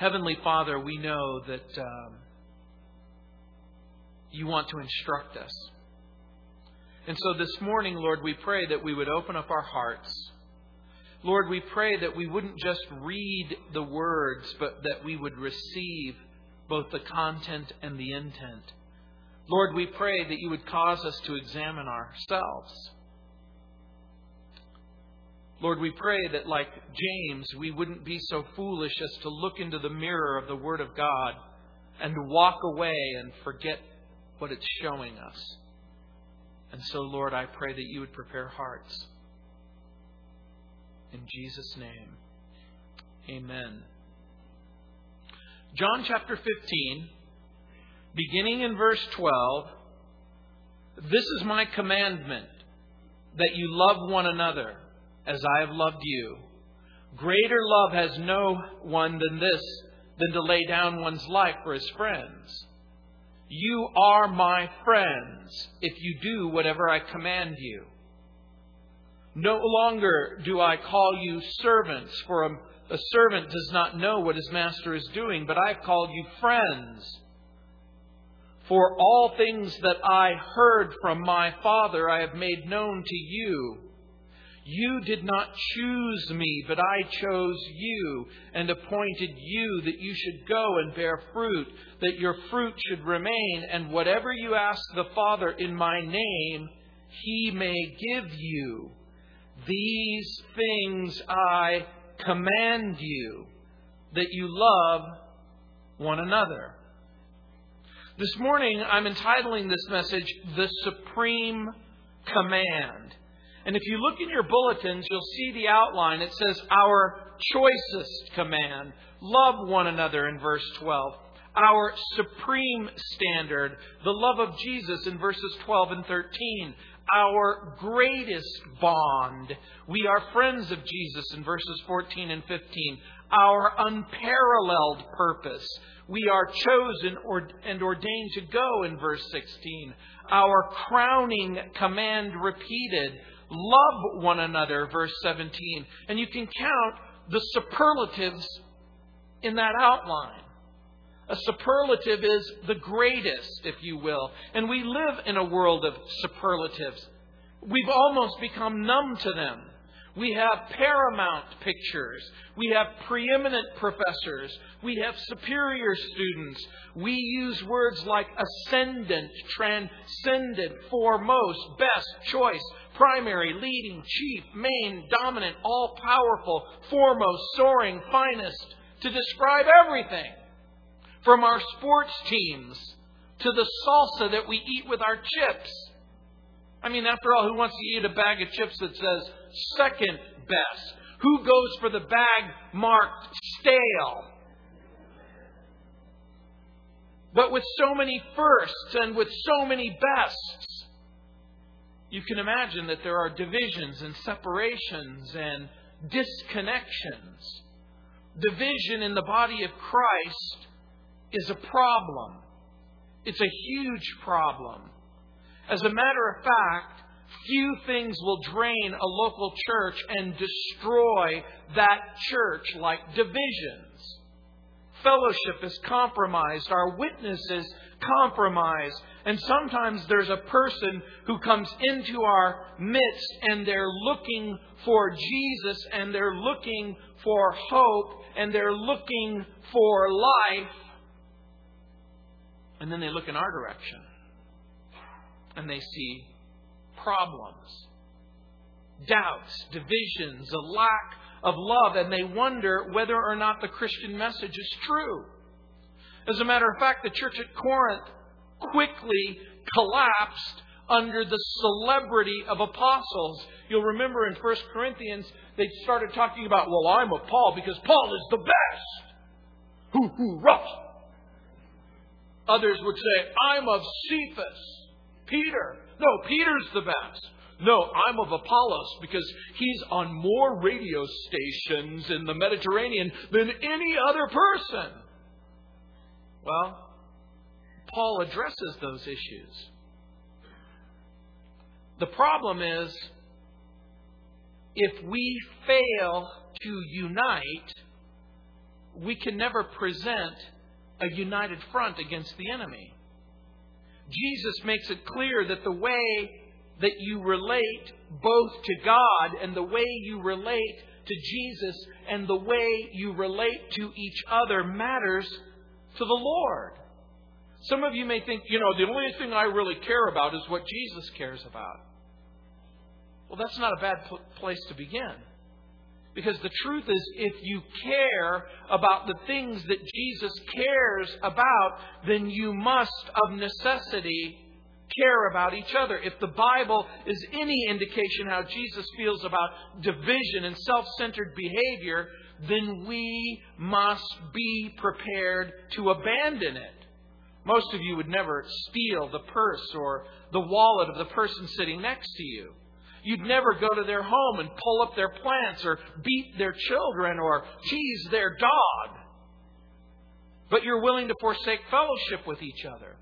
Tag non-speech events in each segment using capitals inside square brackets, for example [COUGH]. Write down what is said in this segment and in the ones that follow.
Heavenly Father, we know that um, you want to instruct us. And so this morning, Lord, we pray that we would open up our hearts. Lord, we pray that we wouldn't just read the words, but that we would receive both the content and the intent. Lord, we pray that you would cause us to examine ourselves. Lord, we pray that, like James, we wouldn't be so foolish as to look into the mirror of the Word of God and walk away and forget what it's showing us. And so, Lord, I pray that you would prepare hearts. In Jesus' name, amen. John chapter 15, beginning in verse 12 This is my commandment, that you love one another as I have loved you. Greater love has no one than this, than to lay down one's life for his friends. You are my friends if you do whatever I command you. No longer do I call you servants, for a, a, servant does not know what his master is doing, but I've called you friends. For all things that I heard from my Father I have made known to you. You did not choose me, but I chose you and appointed you that you should go and bear fruit, that your fruit should remain, and whatever you ask the Father in my name, he may give you. These things I command you, that you love one another. This morning, I'm entitling this message, The Supreme Command. And if you look in your bulletins, you'll see the outline. It says, Our choicest command. Love one another in verse 12. Our supreme standard, the love of Jesus in verses 12 and 13. Our greatest bond. We are friends of Jesus in verses 14 and 15. Our unparalleled purpose. We are chosen and ordained to go in verse 16. Our crowning command repeated Love one another, verse 17. And you can count the superlatives in that outline. A superlative is the greatest, if you will. And we live in a world of superlatives. We've almost become numb to them. We have paramount pictures. We have preeminent professors. We have superior students. We use words like ascendant, transcendent, foremost, best, choice, primary, leading, chief, main, dominant, all powerful, foremost, soaring, finest to describe everything. From our sports teams to the salsa that we eat with our chips. I mean, after all, who wants to eat a bag of chips that says second best? Who goes for the bag marked stale? But with so many firsts and with so many bests, you can imagine that there are divisions and separations and disconnections. Division in the body of Christ is a problem. It's a huge problem. As a matter of fact, few things will drain a local church and destroy that church like divisions. Fellowship is compromised. Our witness is compromised. And sometimes there's a person who comes into our midst and they're looking for Jesus and they're looking for hope and they're looking for life. And then they look in our direction and they see problems, doubts, divisions, a lack of love, and they wonder whether or not the Christian message is true. As a matter of fact, the church at Corinth quickly collapsed under the celebrity of apostles. You'll remember in 1 Corinthians, they started talking about, well, I'm of Paul because Paul is the best. Hoo hoo rough. Others would say, I'm of Cephas. Peter. No, Peter's the best. No, I'm of Apollos because he's on more radio stations in the Mediterranean than any other person. Well, Paul addresses those issues. The problem is if we fail to unite, we can never present a united front against the enemy. Jesus makes it clear that the way that you relate both to God and the way you relate to Jesus and the way you relate to each other matters to the Lord. Some of you may think, you know, the only thing I really care about is what Jesus cares about. Well, that's not a bad place to begin. Because the truth is, if you care about the things that Jesus cares about, then you must, of necessity, care about each other. If the Bible is any indication how Jesus feels about division and self centered behavior, then we must be prepared to abandon it. Most of you would never steal the purse or the wallet of the person sitting next to you. You'd never go to their home and pull up their plants or beat their children or tease their dog. But you're willing to forsake fellowship with each other.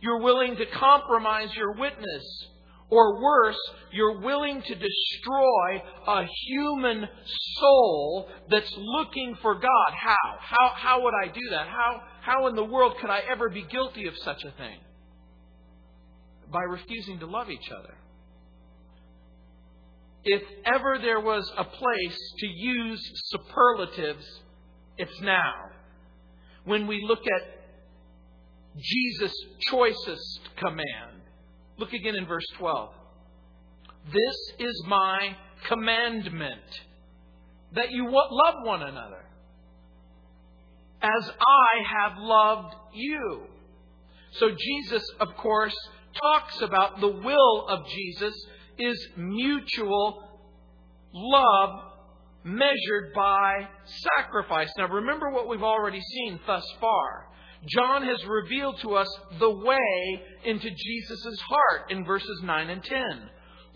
You're willing to compromise your witness. Or worse, you're willing to destroy a human soul that's looking for God. How? How, how would I do that? How, how in the world could I ever be guilty of such a thing? By refusing to love each other. If ever there was a place to use superlatives, it's now. When we look at Jesus' choicest command. Look again in verse 12. This is my commandment that you love one another as I have loved you. So Jesus, of course, talks about the will of Jesus is mutual love measured by sacrifice. Now remember what we've already seen thus far. John has revealed to us the way into Jesus' heart in verses 9 and 10.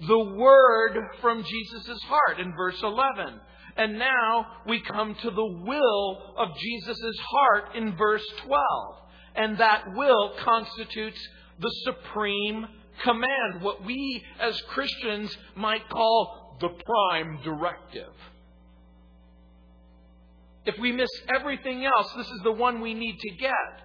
The word from Jesus' heart in verse 11. And now we come to the will of Jesus' heart in verse 12. And that will constitutes the supreme command, what we as Christians might call the prime directive. If we miss everything else, this is the one we need to get.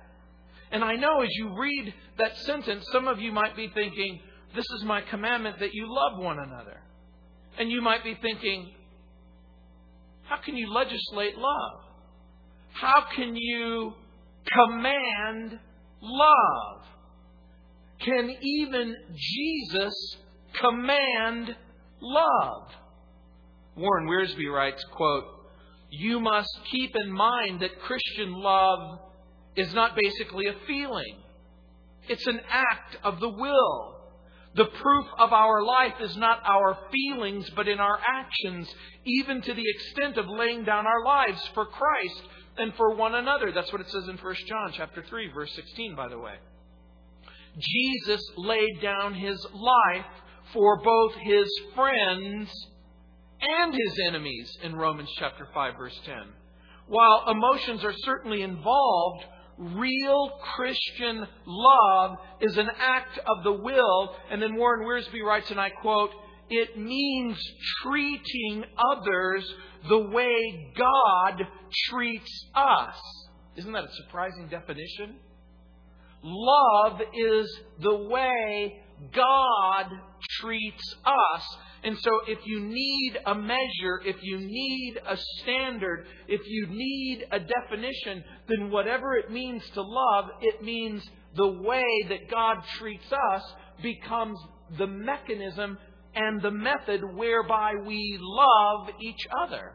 And I know as you read that sentence, some of you might be thinking, This is my commandment that you love one another. And you might be thinking, How can you legislate love? How can you command love? Can even Jesus command love? Warren Wiersbe writes, quote, You must keep in mind that Christian love is not basically a feeling. It's an act of the will. The proof of our life is not our feelings, but in our actions, even to the extent of laying down our lives for Christ and for one another. That's what it says in 1 John chapter 3, verse 16, by the way. Jesus laid down his life for both his friends and his enemies in Romans chapter 5 verse 10. While emotions are certainly involved, real Christian love is an act of the will. And then Warren Wiersbe writes, and I quote, it means treating others the way God treats us. Isn't that a surprising definition? Love is the way God treats us. And so, if you need a measure, if you need a standard, if you need a definition, then whatever it means to love, it means the way that God treats us becomes the mechanism and the method whereby we love each other.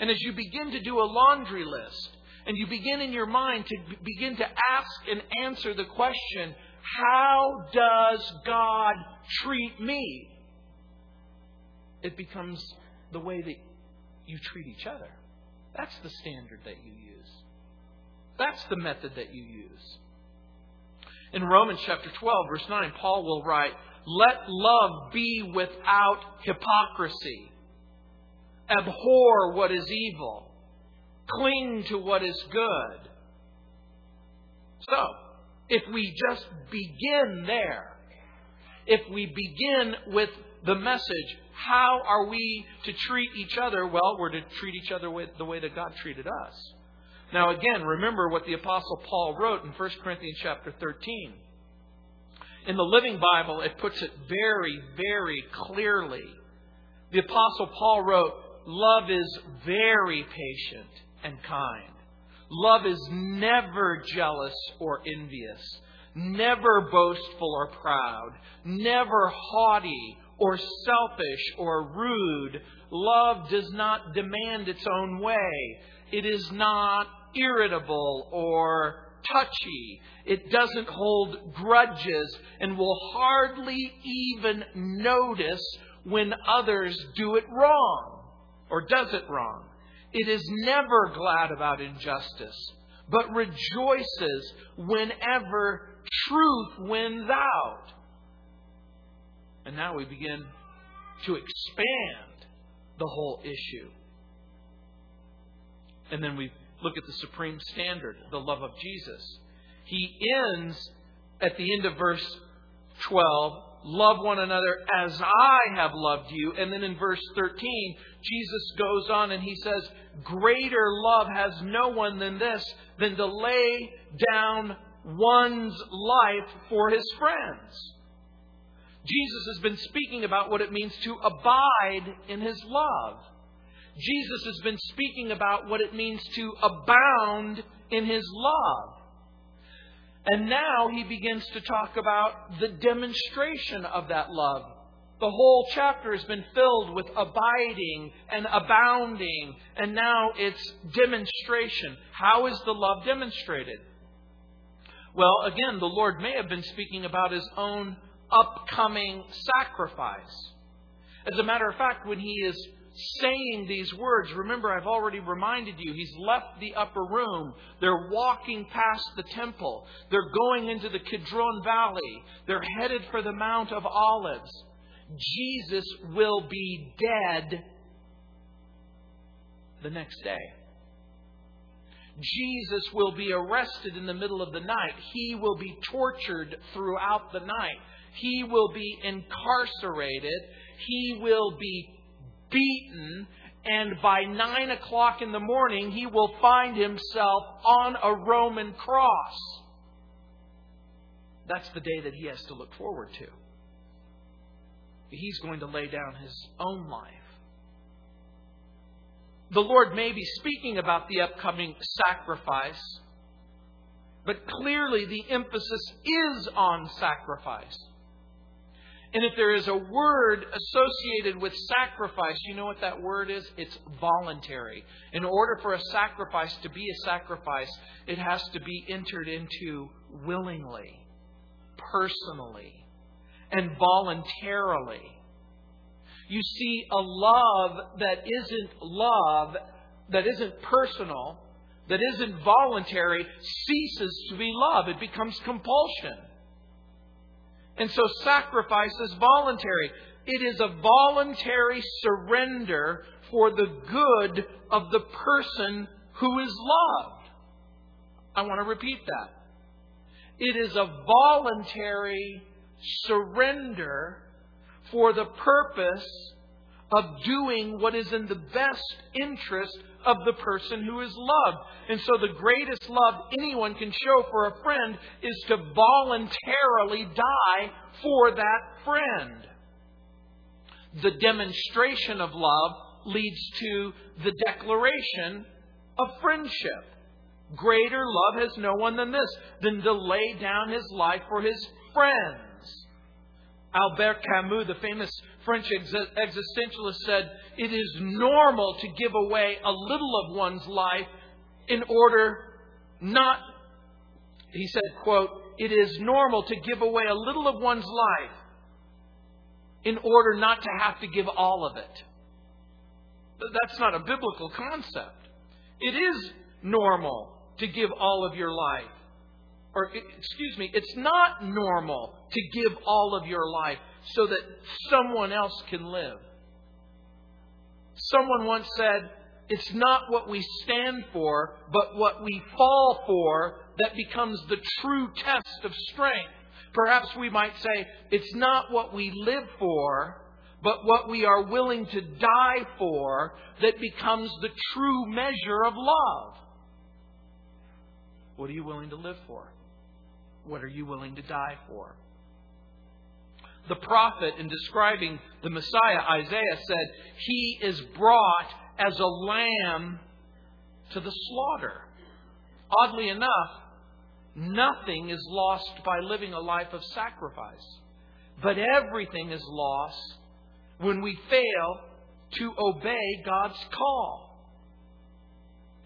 And as you begin to do a laundry list, and you begin in your mind to begin to ask and answer the question, how does God treat me? It becomes the way that you treat each other. That's the standard that you use. That's the method that you use. In Romans chapter 12, verse 9, Paul will write, Let love be without hypocrisy. Abhor what is evil. Cling to what is good. So, if we just begin there, if we begin with the message, how are we to treat each other? Well, we're to treat each other with the way that God treated us. Now again, remember what the apostle Paul wrote in 1 Corinthians chapter 13. In the Living Bible, it puts it very, very clearly. The apostle Paul wrote, love is very patient and kind. Love is never jealous or envious, never boastful or proud, never haughty or selfish or rude. Love does not demand its own way. It is not irritable or touchy. It doesn't hold grudges and will hardly even notice when others do it wrong or does it wrong. It is never glad about injustice, but rejoices whenever truth wins out. And now we begin to expand the whole issue. And then we look at the supreme standard, the love of Jesus. He ends at the end of verse 12 love one another as I have loved you. And then in verse 13, Jesus goes on and he says, Greater love has no one than this, than to lay down one's life for his friends. Jesus has been speaking about what it means to abide in his love. Jesus has been speaking about what it means to abound in his love. And now he begins to talk about the demonstration of that love. The whole chapter has been filled with abiding and abounding, and now it's demonstration. How is the love demonstrated? Well, again, the Lord may have been speaking about his own upcoming sacrifice. As a matter of fact, when he is saying these words, remember I've already reminded you, he's left the upper room. They're walking past the temple. They're going into the Kidron Valley. They're headed for the Mount of Olives. Jesus will be dead the next day. Jesus will be arrested in the middle of the night. He will be tortured throughout the night. He will be incarcerated. He will be beaten, and by nine o'clock in the morning, he will find himself on a Roman cross. That's the day that he has to look forward to. He's going to lay down his own life. The Lord may be speaking about the upcoming sacrifice, but clearly the emphasis is on sacrifice. And if there is a word associated with sacrifice, you know what that word is? It's voluntary. In order for a sacrifice to be a sacrifice, it has to be entered into willingly, personally, and voluntarily. You see, a love that isn't love, that isn't personal, that isn't voluntary, ceases to be love. It becomes compulsion. And so sacrifice is voluntary. It is a voluntary surrender for the good of the person who is loved. I want to repeat that. It is a voluntary surrender for the purpose of doing what is in the best interest of the person who is loved. And so the greatest love anyone can show for a friend is to voluntarily die for that friend. The demonstration of love leads to the declaration of friendship. Greater love has no one than this, than to lay down his life for his friends. Albert Camus, the famous French existentialist, said, It is normal to give away a little of one's life in order not, he said, quote, It is normal to give away a little of one's life in order not to have to give all of it. That's not a biblical concept. It is normal to give all of your life or excuse me, it's not normal to give all of your life so that someone else can live. Someone once said, it's not what we stand for, but what we fall for that becomes the true test of strength. Perhaps we might say, it's not what we live for, but what we are willing to die for that becomes the true measure of love. What are you willing to live for? What are you willing to die for? The prophet, in describing the Messiah, Isaiah said, He is brought as a lamb to the slaughter. Oddly enough, nothing is lost by living a life of sacrifice. But everything is lost when we fail to obey God's call.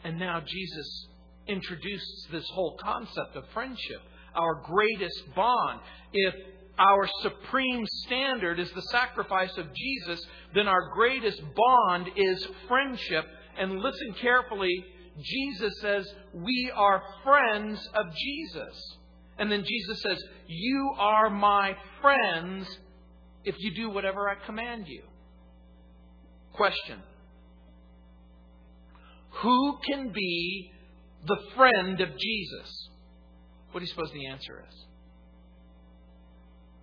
And now Jesus introduces this whole concept of friendship, our greatest bond. If our supreme standard is the sacrifice of Jesus, then our greatest bond is friendship. And listen carefully, Jesus says, We are friends of Jesus. And then Jesus says, You are my friends if you do whatever I command you. Question Who can be the friend of Jesus? What do you suppose the answer is?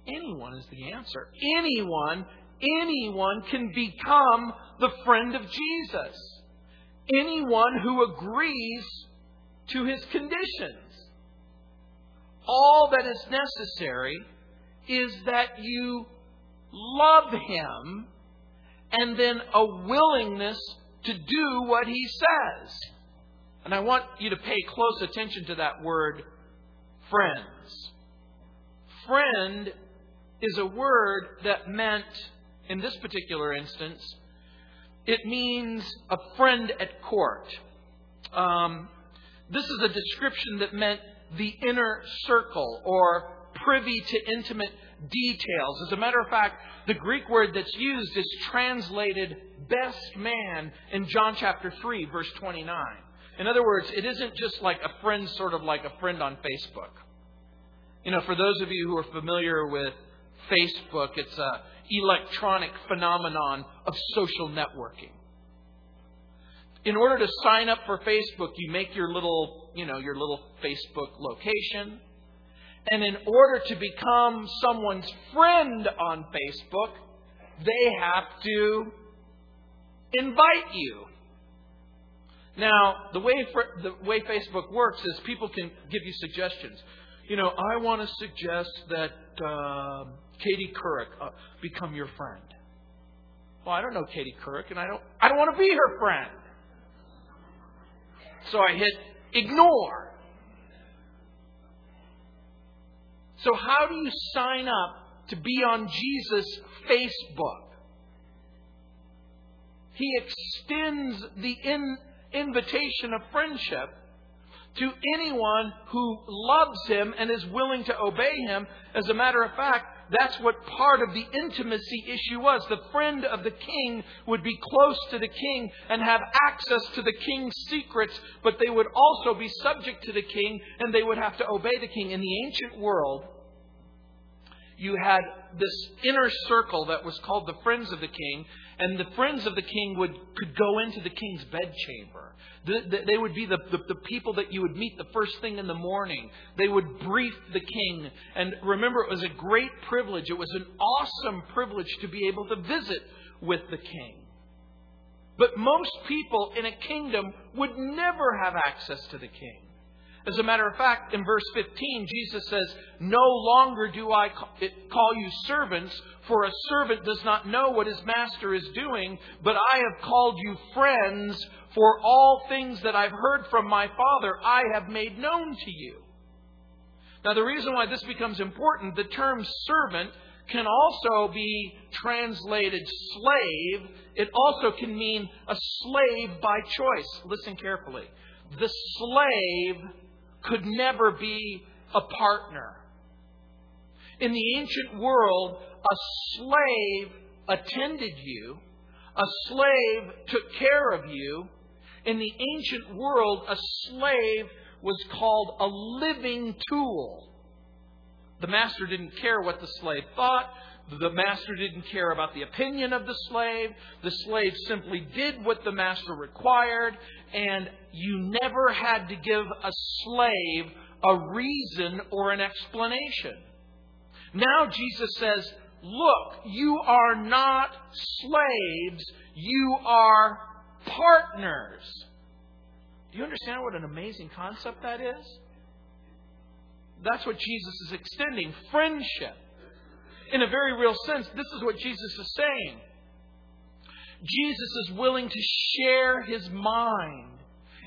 Anyone is the answer. Anyone, anyone can become the friend of Jesus. Anyone who agrees to his conditions. All that is necessary is that you love him and then a willingness to do what he says. And I want you to pay close attention to that word, friends. Friend is a word that meant, in this particular instance, it means a friend at court. Um, this is a description that meant the inner circle or privy to intimate details. As a matter of fact, the Greek word that's used is translated best man in John chapter 3, verse 29. In other words, it isn't just like a friend, sort of like a friend on Facebook. You know, for those of you who are familiar with Facebook, it's a electronic phenomenon of social networking. In order to sign up for Facebook, you make your little, you know, your little Facebook location. And in order to become someone's friend on Facebook, they have to invite you. Now, the way for, the way Facebook works is people can give you suggestions. You know, I want to suggest that uh, Katie Couric uh, become your friend. Well, I don't know Katie Couric, and I don't I don't want to be her friend. So I hit ignore. So, how do you sign up to be on Jesus' Facebook? He extends the in, invitation of friendship to anyone who loves him and is willing to obey him. As a matter of fact, that's what part of the intimacy issue was. The friend of the king would be close to the king and have access to the king's secrets, but they would also be subject to the king and they would have to obey the king. In the ancient world, you had this inner circle that was called the friends of the king, and the friends of the king would could go into the king's bedchamber. The, the, they would be the, the, the people that you would meet the first thing in the morning. They would brief the king. And remember, it was a great privilege. It was an awesome privilege to be able to visit with the king. But most people in a kingdom would never have access to the king. As a matter of fact, in verse 15, Jesus says, No longer do I call you servants, for a servant does not know what his master is doing, but I have called you friends, for all things that I've heard from my Father I have made known to you. Now, the reason why this becomes important, the term servant can also be translated slave. It also can mean a slave by choice. Listen carefully. The slave could never be a partner. In the ancient world, a slave attended you, a slave took care of you. In the ancient world, a slave was called a living tool. The master didn't care what the slave thought. The master didn't care about the opinion of the slave. The slave simply did what the master required, and you never had to give a slave a reason or an explanation. Now Jesus says, Look, you are not slaves, you are partners. Do you understand what an amazing concept that is? That's what Jesus is extending friendship. In a very real sense, this is what Jesus is saying. Jesus is willing to share his mind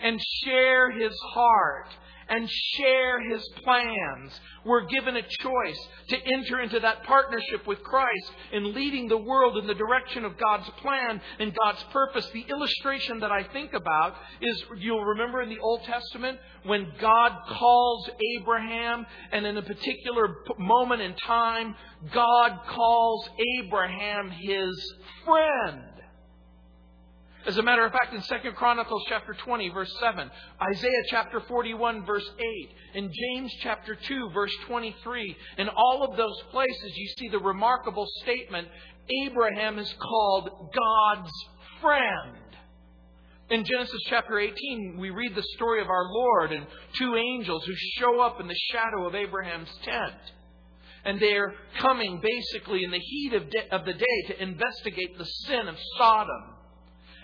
and share his heart and share his plans. We're given a choice to enter into that partnership with Christ in leading the world in the direction of God's plan and God's purpose. The illustration that I think about is you'll remember in the Old Testament when God calls Abraham, and in a particular moment in time, God calls Abraham his friend. As a matter of fact, in 2 Chronicles chapter 20, verse 7, Isaiah chapter 41, verse 8, in James chapter 2, verse 23, in all of those places you see the remarkable statement, Abraham is called God's friend. In Genesis chapter 18, we read the story of our Lord and two angels who show up in the shadow of Abraham's tent. And they're coming basically in the heat of, de- of the day to investigate the sin of Sodom.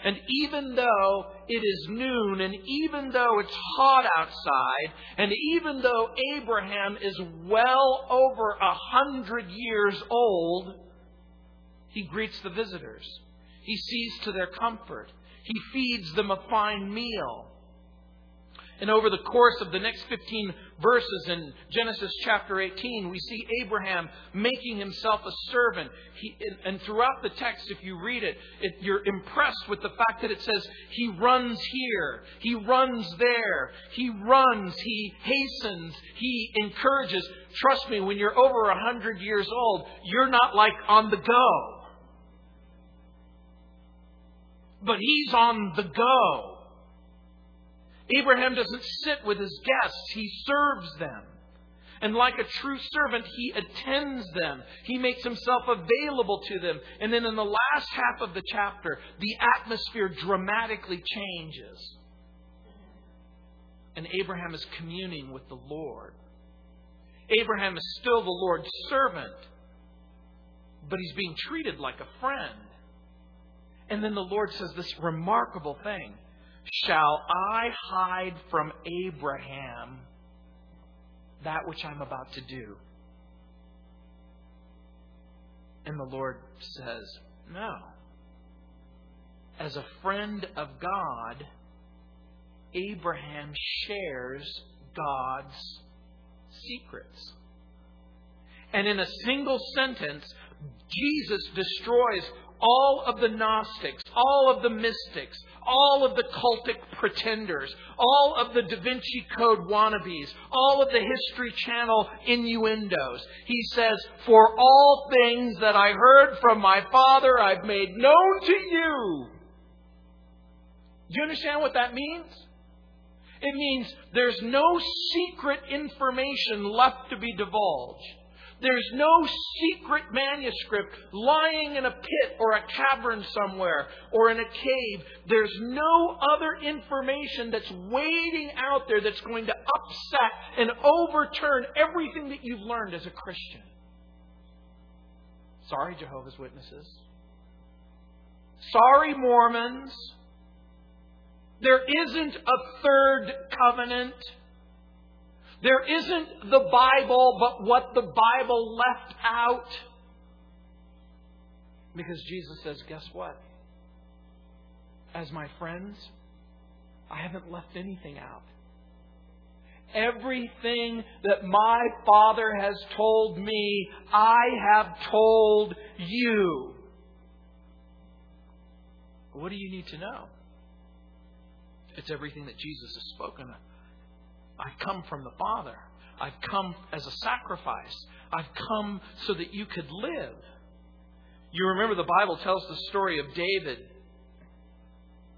And even though it is noon, and even though it's hot outside, and even though Abraham is well over a hundred years old, he greets the visitors. He sees to their comfort. He feeds them a fine meal. And over the course of the next 15 verses in Genesis chapter 18, we see Abraham making himself a servant. He, and throughout the text, if you read it, it, you're impressed with the fact that it says he runs here, he runs there, he runs, he hastens, he encourages. Trust me, when you're over a hundred years old, you're not like on the go. But he's on the go. Abraham doesn't sit with his guests, he serves them. And like a true servant, he attends them. He makes himself available to them. And then in the last half of the chapter, the atmosphere dramatically changes. And Abraham is communing with the Lord. Abraham is still the Lord's servant, but he's being treated like a friend. And then the Lord says this remarkable thing Shall I hide from Abraham that which I'm about to do? And the Lord says, No. As a friend of God, Abraham shares God's secrets. And in a single sentence, Jesus destroys all of the Gnostics, all of the mystics, all of the cultic pretenders, all of the Da Vinci Code wannabes, all of the History Channel innuendos. He says, For all things that I heard from my Father, I've made known to you. Do you understand what that means? It means there's no secret information left to be divulged. There's no secret manuscript lying in a pit or a cavern somewhere or in a cave. There's no other information that's waiting out there that's going to upset and overturn everything that you've learned as a Christian. Sorry, Jehovah's Witnesses. Sorry, Mormons. There isn't a third covenant. There isn't the Bible, but what the Bible left out. Because Jesus says, guess what? As my friends, I haven't left anything out. Everything that my Father has told me, I have told you. What do you need to know? It's everything that Jesus has spoken of. I've come from the Father. I've come as a sacrifice. I've come so that you could live. You remember the Bible tells the story of David.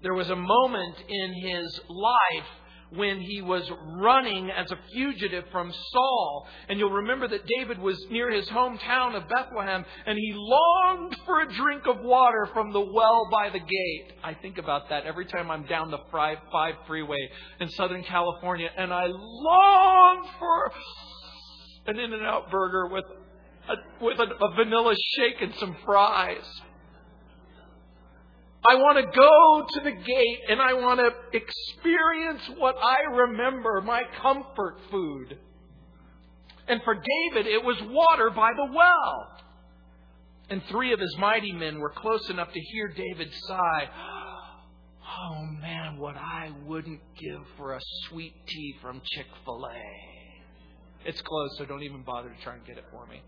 There was a moment in his life when he was running as a fugitive from Saul. And you'll remember that David was near his hometown of Bethlehem and he longed for a drink of water from the well by the gate. I think about that every time I'm down the 5 freeway in Southern California and I long for an In N Out burger with a, with a, a vanilla shake and some fries. I want to go to the gate and I want to experience what I remember, my comfort food. And for David, it was water by the well. And three of his mighty men were close enough to hear David sigh. Oh man, what I wouldn't give for a sweet tea from Chick fil A. It's closed, so don't even bother to try and get it for me.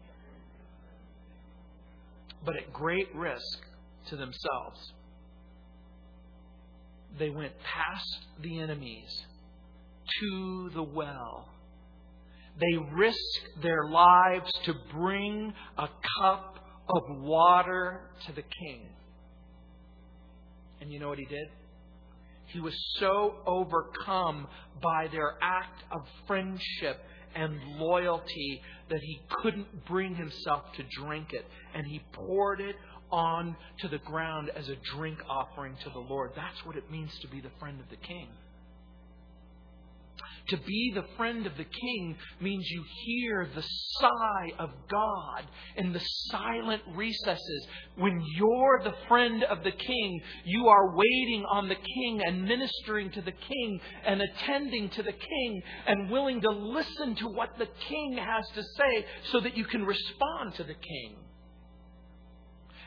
But at great risk to themselves, they went past the enemies to the well. They risked their lives to bring a cup of water to the king. And you know what he did? He was so overcome by their act of friendship and loyalty that he couldn't bring himself to drink it. And he poured it on to the ground as a drink offering to the Lord. That's what it means to be the friend of the king. To be the friend of the king means you hear the sigh of God in the silent recesses. When you're the friend of the king, you are waiting on the king and ministering to the king and attending to the king and willing to listen to what the king has to say so that you can respond to the king.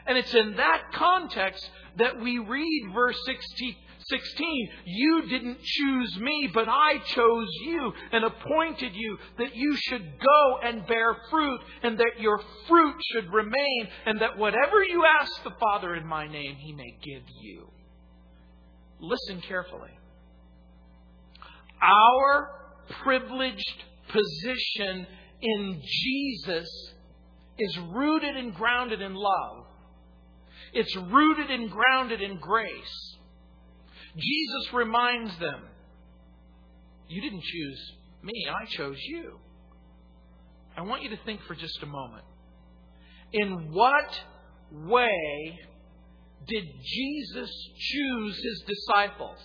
And it's in that context that we read verse 16, 16, you didn't choose me, but I chose you and appointed you that you should go and bear fruit and that your fruit should remain and that whatever you ask the Father in my name, he may give you. Listen carefully. Our privileged position in Jesus is rooted and grounded in love. It's rooted and grounded in grace. Jesus reminds them, You didn't choose me, I chose you. I want you to think for just a moment. In what way did Jesus choose his disciples?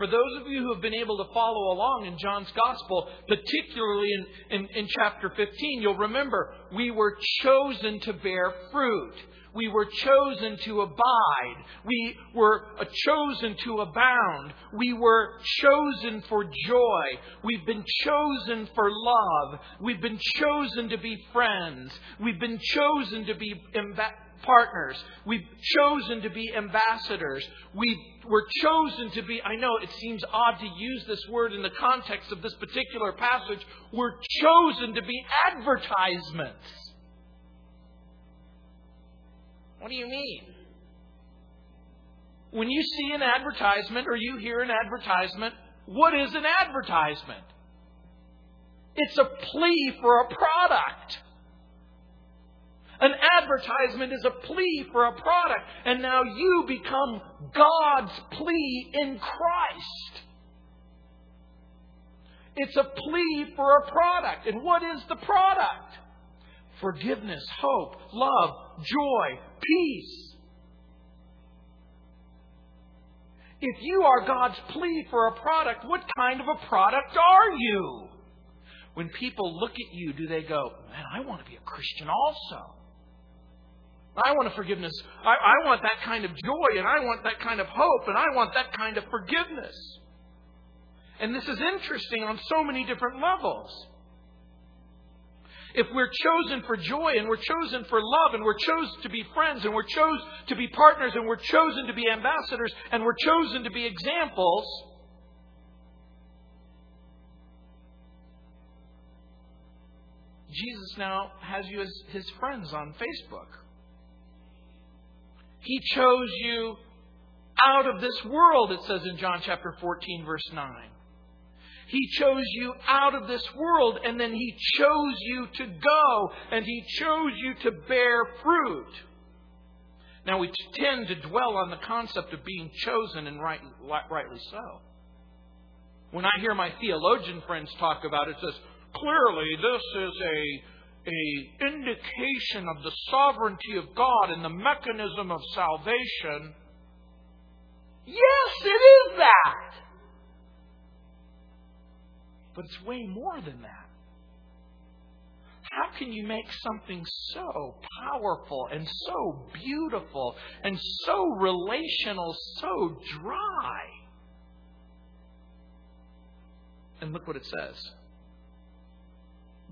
For those of you who have been able to follow along in John's Gospel, particularly in, in, in, chapter 15, you'll remember we were chosen to bear fruit. We were chosen to abide. We were chosen to abound. We were chosen for joy. We've been chosen for love. We've been chosen to be friends. We've been chosen to be partners. We've chosen to be ambassadors. We were chosen to be, I know it seems odd to use this word in the context of this particular passage, we're chosen to be advertisements. What do you mean? When you see an advertisement or you hear an advertisement, what is an advertisement? It's a plea for a product. An advertisement is a plea for a product, and now you become God's plea in Christ. It's a plea for a product. And what is the product? Forgiveness, hope, love, joy, peace. If you are God's plea for a product, what kind of a product are you? When people look at you, do they go, Man, I want to be a Christian also? I want a forgiveness. I, I want that kind of joy, and I want that kind of hope, and I want that kind of forgiveness. And this is interesting on so many different levels. If we're chosen for joy and we're chosen for love and we're chosen to be friends and we're chosen to be partners and we're chosen to be ambassadors and we're chosen to be examples, Jesus now has you as his friends on Facebook. He chose you out of this world, it says in John chapter 14, verse 9. He chose you out of this world, and then He chose you to go, and He chose you to bear fruit. Now, we tend to dwell on the concept of being chosen, and right, rightly so. When I hear my theologian friends talk about it, it says, clearly this is a a indication of the sovereignty of God and the mechanism of salvation. Yes, it is that. But it's way more than that. How can you make something so powerful and so beautiful and so relational so dry? And look what it says.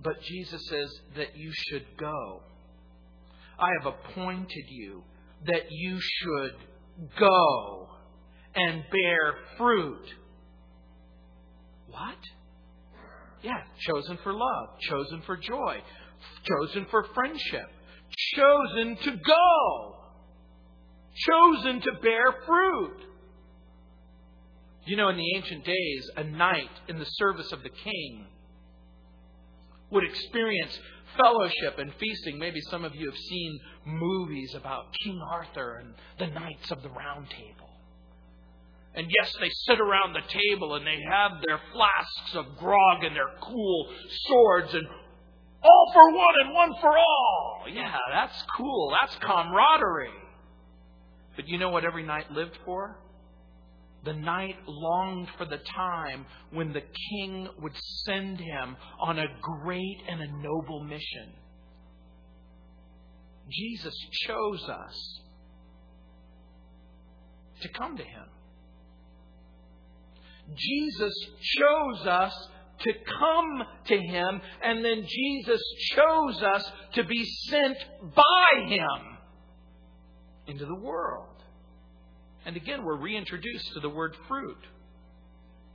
But Jesus says that you should go. I have appointed you that you should go and bear fruit. What? Yeah, chosen for love, chosen for joy, chosen for friendship, chosen to go, chosen to bear fruit. You know, in the ancient days, a knight in the service of the king would experience fellowship and feasting. Maybe some of you have seen movies about King Arthur and the Knights of the Round Table. And yes, they sit around the table and they have their flasks of grog and their cool swords and all for one and one for all. Yeah, that's cool. That's camaraderie. But you know what every knight lived for? The knight longed for the time when the king would send him on a great and a noble mission. Jesus chose us to come to him. Jesus chose us to come to him, and then Jesus chose us to be sent by him into the world. And again, we're reintroduced to the word fruit.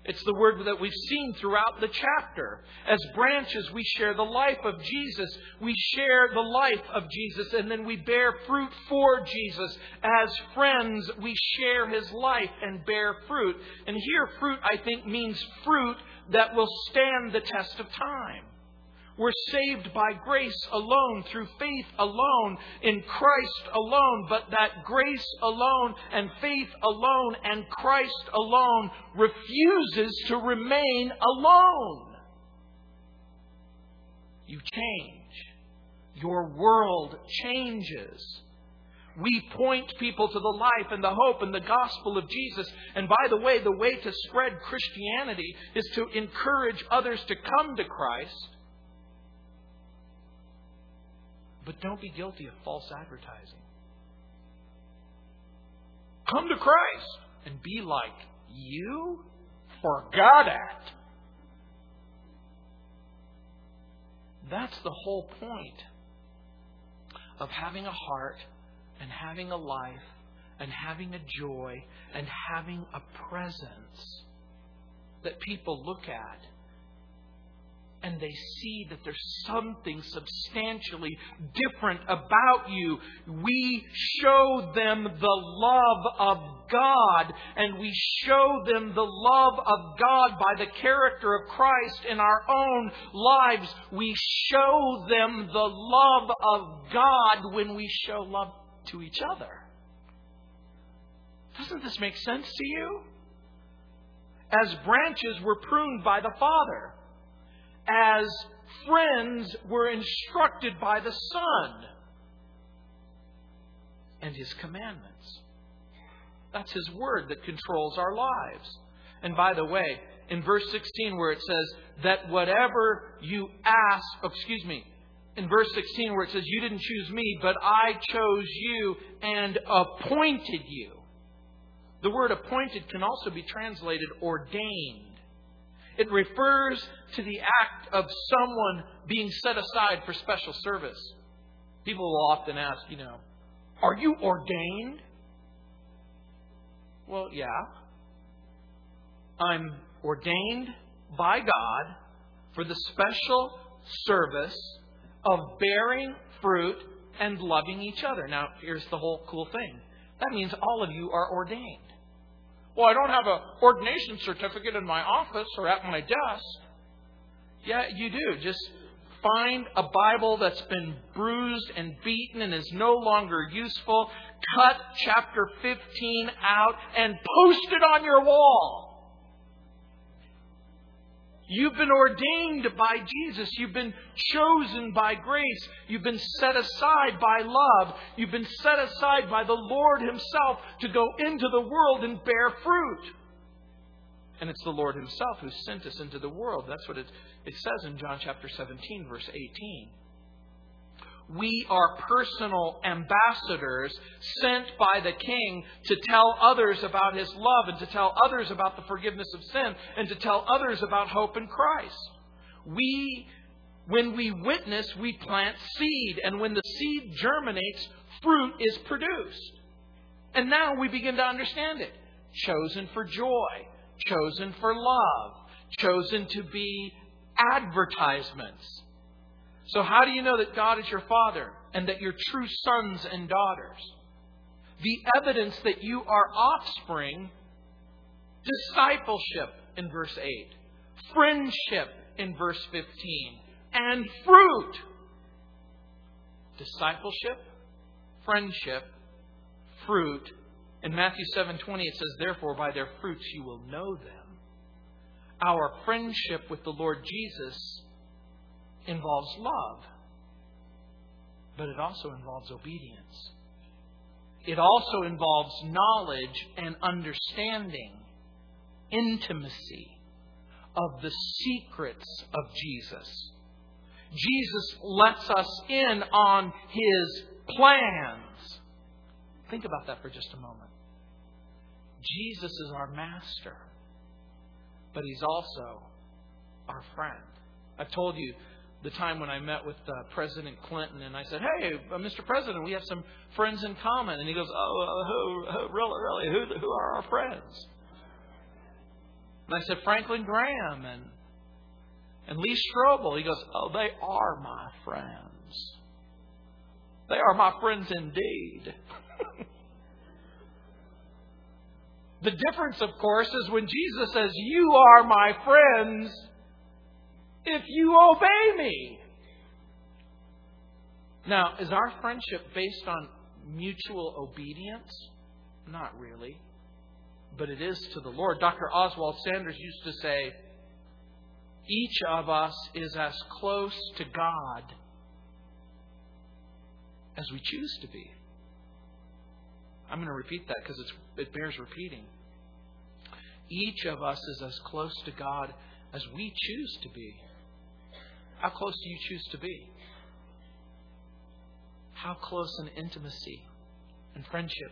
It's the word that we've seen throughout the chapter. As branches, we share the life of Jesus. We share the life of Jesus, and then we bear fruit for Jesus. As friends, we share his life and bear fruit. And here, fruit, I think, means fruit that will stand the test of time. We're saved by grace alone, through faith alone, in Christ alone. But that grace alone and faith alone and Christ alone refuses to remain alone. You change. Your world changes. We point people to the life and the hope and the gospel of Jesus. And by the way, the way to spread Christianity is to encourage others to come to Christ But don't be guilty of false advertising. Come to Christ and be like you forgot it. That's the whole point of having a heart and having a life and having a joy and having a presence that people look at and they see that there's something substantially different about you. We show them the love of God, and we show them the love of God by the character of Christ in our own lives. We show them the love of God when we show love to each other. Doesn't this make sense to you? As branches were pruned by the Father as friends were instructed by the Son and His commandments. That's His Word that controls our lives. And by the way, in verse 16, where it says that whatever you ask, oh, excuse me, in verse 16, where it says, You didn't choose me, but I chose you and appointed you. The word appointed can also be translated ordained. It refers to the act of someone being set aside for special service. People will often ask, you know, are you ordained? Well, yeah. I'm ordained by God for the special service of bearing fruit and loving each other. Now, here's the whole cool thing. That means all of you are ordained. Well, I don't have an ordination certificate in my office or at my desk. Yeah, you do. Just find a Bible that's been bruised and beaten and is no longer useful. Cut chapter 15 out and post it on your wall. You've been ordained by Jesus. You've been chosen by grace. You've been set aside by love. You've been set aside by the Lord Himself to go into the world and bear fruit. And it's the Lord Himself who sent us into the world. That's what it, it says in John chapter 17, verse 18. We are personal ambassadors sent by the King to tell others about His love and to tell others about the forgiveness of sin and to tell others about hope in Christ. We When we witness, we plant seed. And when the seed germinates, fruit is produced. And now we begin to understand it. Chosen for joy, chosen for love, chosen to be advertisements. So, how do you know that God is your Father and that you're true sons and daughters? The evidence that you are offspring, discipleship in verse 8, friendship in verse 15, and fruit. Discipleship, friendship, fruit. In Matthew 7:20 it says therefore by their fruits you will know them. Our friendship with the Lord Jesus involves love, but it also involves obedience. It also involves knowledge and understanding, intimacy of the secrets of Jesus. Jesus lets us in on his plans. Think about that for just a moment. Jesus is our master, but he's also our friend. I told you the time when I met with uh, President Clinton, and I said, "Hey, uh, Mr. President, we have some friends in common." And he goes, "Oh, uh, who, who, really, really? Who, who are our friends?" And I said, "Franklin Graham and and Lee Strobel." He goes, "Oh, they are my friends. They are my friends indeed." [LAUGHS] the difference, of course, is when Jesus says, "You are my friends." If you obey me. Now, is our friendship based on mutual obedience? Not really. But it is to the Lord. Dr. Oswald Sanders used to say, each of us is as close to God as we choose to be. I'm going to repeat that because it bears repeating. Each of us is as close to God as we choose to be. How close do you choose to be? How close in intimacy and friendship?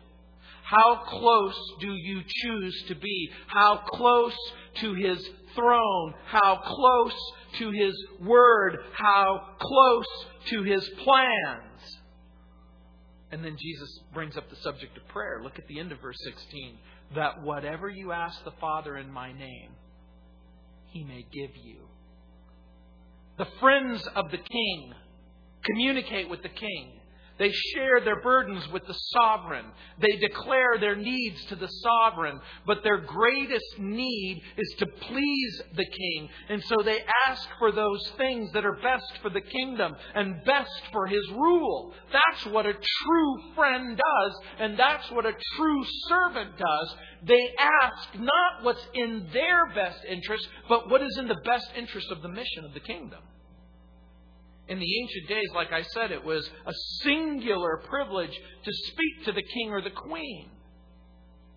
How close do you choose to be? How close to His throne? How close to His Word? How close to His plans? And then Jesus brings up the subject of prayer. Look at the end of verse 16. That whatever you ask the Father in my name, He may give you. The friends of the king communicate with the king. They share their burdens with the sovereign. They declare their needs to the sovereign. But their greatest need is to please the king. And so they ask for those things that are best for the kingdom and best for his rule. That's what a true friend does, and that's what a true servant does. They ask not what's in their best interest, but what is in the best interest of the mission of the kingdom. In the ancient days, like I said, it was a singular privilege to speak to the king or the queen.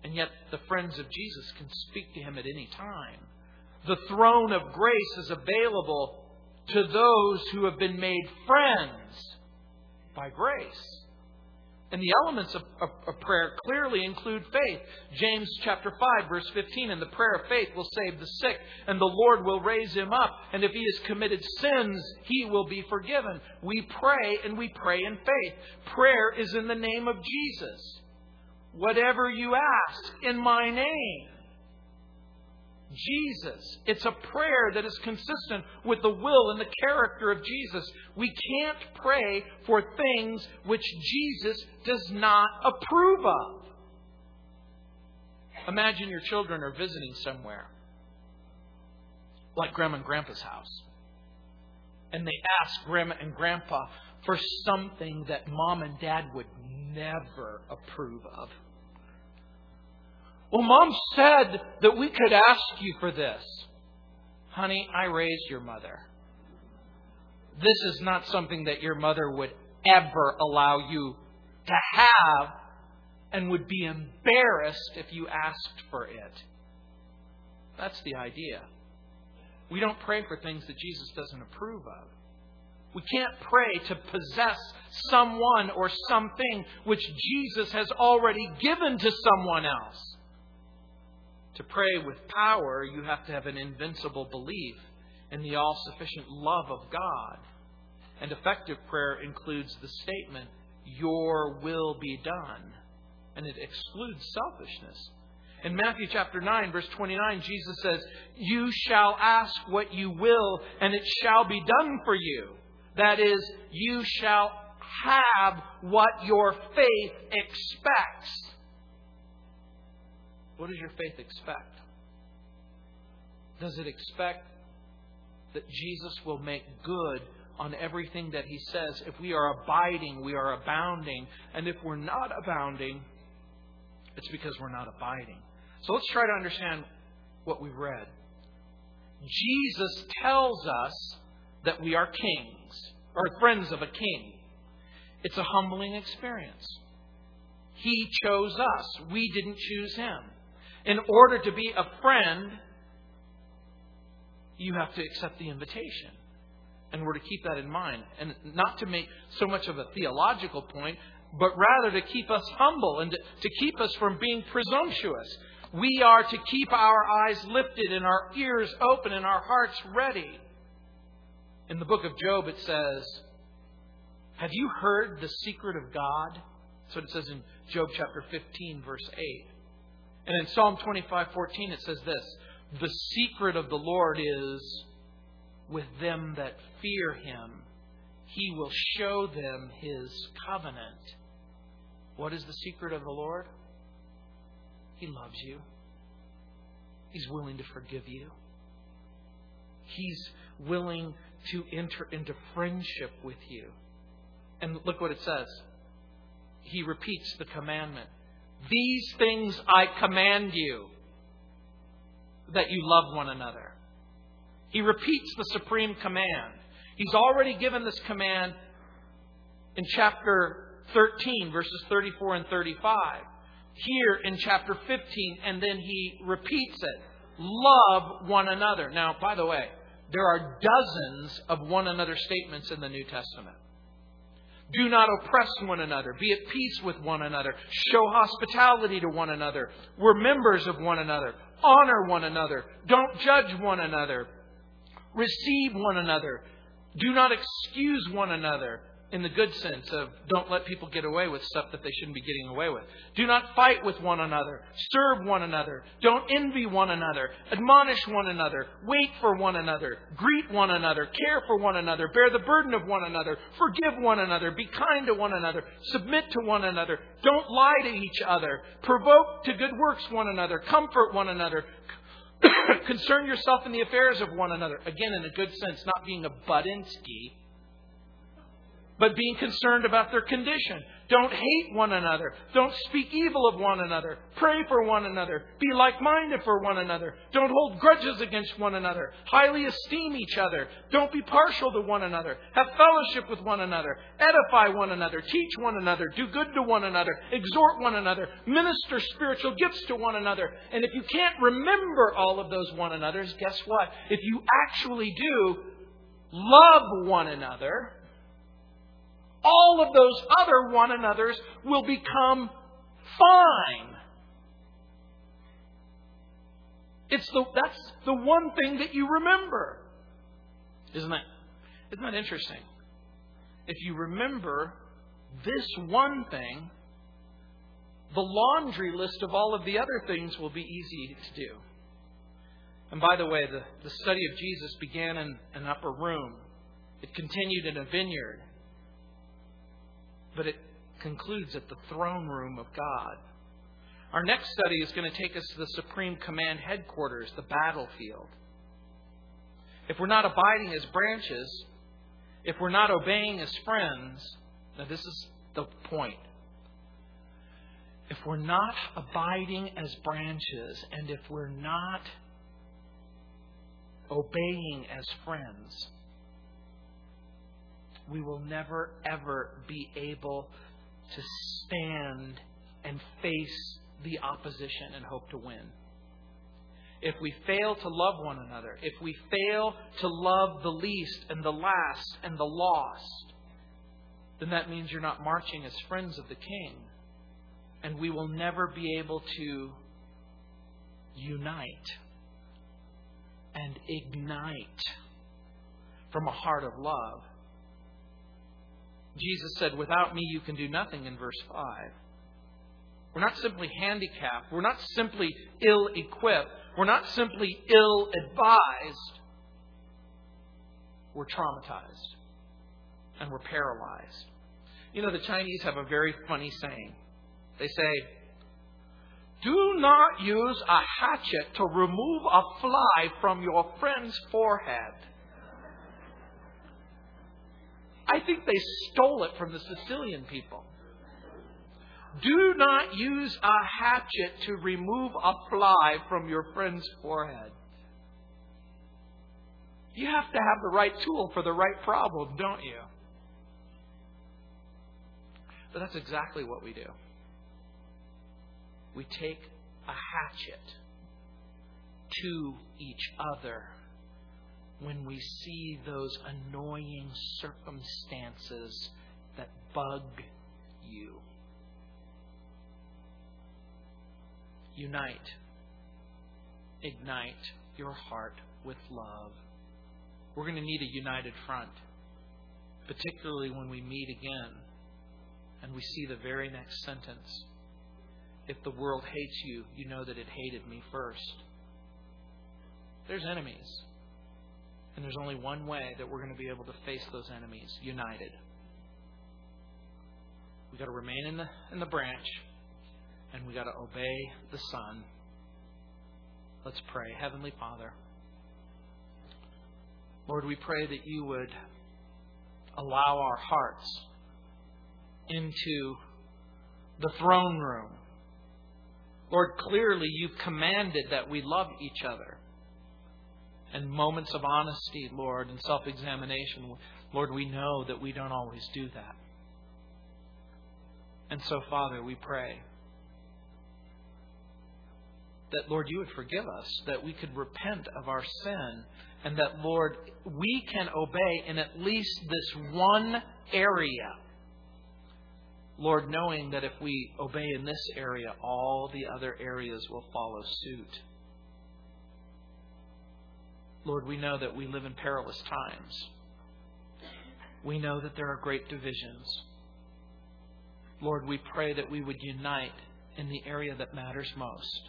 And yet, the friends of Jesus can speak to him at any time. The throne of grace is available to those who have been made friends by grace. And the elements of, of, of, prayer clearly include faith. James chapter 5 verse 15, and the prayer of faith will save the sick, and the Lord will raise him up, and if he has committed sins, he will be forgiven. We pray and we pray in faith. Prayer is in the name of Jesus. Whatever you ask in my name, Jesus. It's a prayer that is consistent with the will and the character of Jesus. We can't pray for things which Jesus does not approve of. Imagine your children are visiting somewhere, like Grandma and Grandpa's house, and they ask Grandma and Grandpa for something that Mom and Dad would never approve of. Well, Mom said that we could ask you for this. Honey, I raised your mother. This is not something that your mother would ever allow you to have and would be embarrassed if you asked for it. That's the idea. We don't pray for things that Jesus doesn't approve of. We can't pray to possess someone or something which Jesus has already given to someone else. To pray with power, you have to have an invincible belief in the all sufficient love of God. And effective prayer includes the statement, Your will be done. And it excludes selfishness. In Matthew chapter 9, verse 29, Jesus says, You shall ask what you will, and it shall be done for you. That is, you shall have what your faith expects. What does your faith expect? Does it expect that Jesus will make good on everything that he says? If we are abiding, we are abounding. And if we're not abounding, it's because we're not abiding. So let's try to understand what we've read. Jesus tells us that we are kings, or friends of a king. It's a humbling experience. He chose us, we didn't choose him. In order to be a friend, you have to accept the invitation. And we're to keep that in mind. And not to make so much of a theological point, but rather to keep us humble and to, keep us from being presumptuous. We are to keep our eyes lifted and our ears open and our hearts ready. In the book of Job, it says, Have you heard the secret of God? That's what it says in Job chapter 15, verse 8. And in Psalm 25, 14, it says this The secret of the Lord is with them that fear him. He will show them his covenant. What is the secret of the Lord? He loves you. He's willing to forgive you. He's willing to enter into friendship with you. And look what it says. He repeats the commandment. These things I command you that you love one another. He repeats the supreme command. He's already given this command in chapter 13, verses 34 and 35 here in chapter 15, and then he repeats it. Love one another. Now, by the way, there are dozens of one another statements in the New Testament. Do not oppress one another. Be at peace with one another. Show hospitality to one another. We're members of one another. Honor one another. Don't judge one another. Receive one another. Do not excuse one another in the good sense of don't let people get away with stuff that they shouldn't be getting away with. Do not fight with one another. Serve one another. Don't envy one another. Admonish one another. Wait for one another. Greet one another. Care for one another. Bear the burden of one another. Forgive one another. Be kind to one another. Submit to one another. Don't lie to each other. Provoke to good works one another. Comfort one another. Concern yourself in the affairs of one another. Again, in a good sense, not being a Budinsky but being concerned about their condition. Don't hate one another. Don't speak evil of one another. Pray for one another. Be like minded for one another. Don't hold grudges against one another. Highly esteem each other. Don't be partial to one another. Have fellowship with one another. Edify one another. Teach one another. Do good to one another. Exhort one another. Minister spiritual gifts to one another. And if you can't remember all of those one another's, guess what? If you actually do love one another, all of those other one another's will become fine. It's the, that's the one thing that you remember. Isn't that, isn't that interesting? If you remember this one thing, the laundry list of all of the other things will be easy to do. And by the way, the, the study of Jesus began in an upper room. It continued in a vineyard but it concludes at the throne room of God. Our next study is going to take us to the Supreme Command headquarters, the battlefield. If we're not abiding as branches, if we're not obeying as friends, now this is the point. If we're not abiding as branches, and if we're not obeying as friends, we will never, ever be able to stand and face the opposition and hope to win. If we fail to love one another, if we fail to love the least and the last and the lost, then that means you're not marching as friends of the King. And we will never be able to unite and ignite from a heart of love. Jesus said, Without me, you can do nothing in verse 5. We're not simply handicapped. We're not simply ill equipped. We're not simply ill advised. We're traumatized. And we're paralyzed. You know, the Chinese have a very funny saying. They say, Do not use a hatchet to remove a fly from your friend's forehead. I think they stole it from the Sicilian people. Do not use a hatchet to remove a fly from your friend's forehead. You have to have the right tool for the right problem, don't you? But that's exactly what we do. We take a hatchet to each other when we see those annoying circumstances that bug you. Unite, ignite your heart with love. We're going to need a united front, particularly when we meet again and we see the very next sentence. If the world hates you, you know that it hated me first. There's enemies. And there's only one way that we're going to be able to face those enemies united. We've got to remain in the, in the branch, and we've got to obey the Son. Let's pray. Heavenly Father, Lord, we pray that you would allow our hearts into the throne room. Lord, clearly you've commanded that we love each other and moments of honesty, Lord, and self examination, Lord, we know that we don't always do that. And so, Father, we pray that, Lord, you would forgive us, that we could repent of our sin, and that, Lord, we can obey in at least this one area. Lord, knowing that if we obey in this area, all the other areas will follow suit. Lord, we know that we live in perilous times. We know that there are great divisions. Lord, we pray that we would unite in the area that matters most.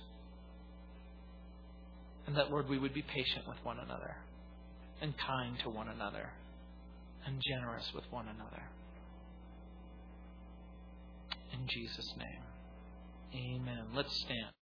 And that, Lord, we would be patient with one another, and kind to one another, and generous with one another. In Jesus' name, amen. Let's stand.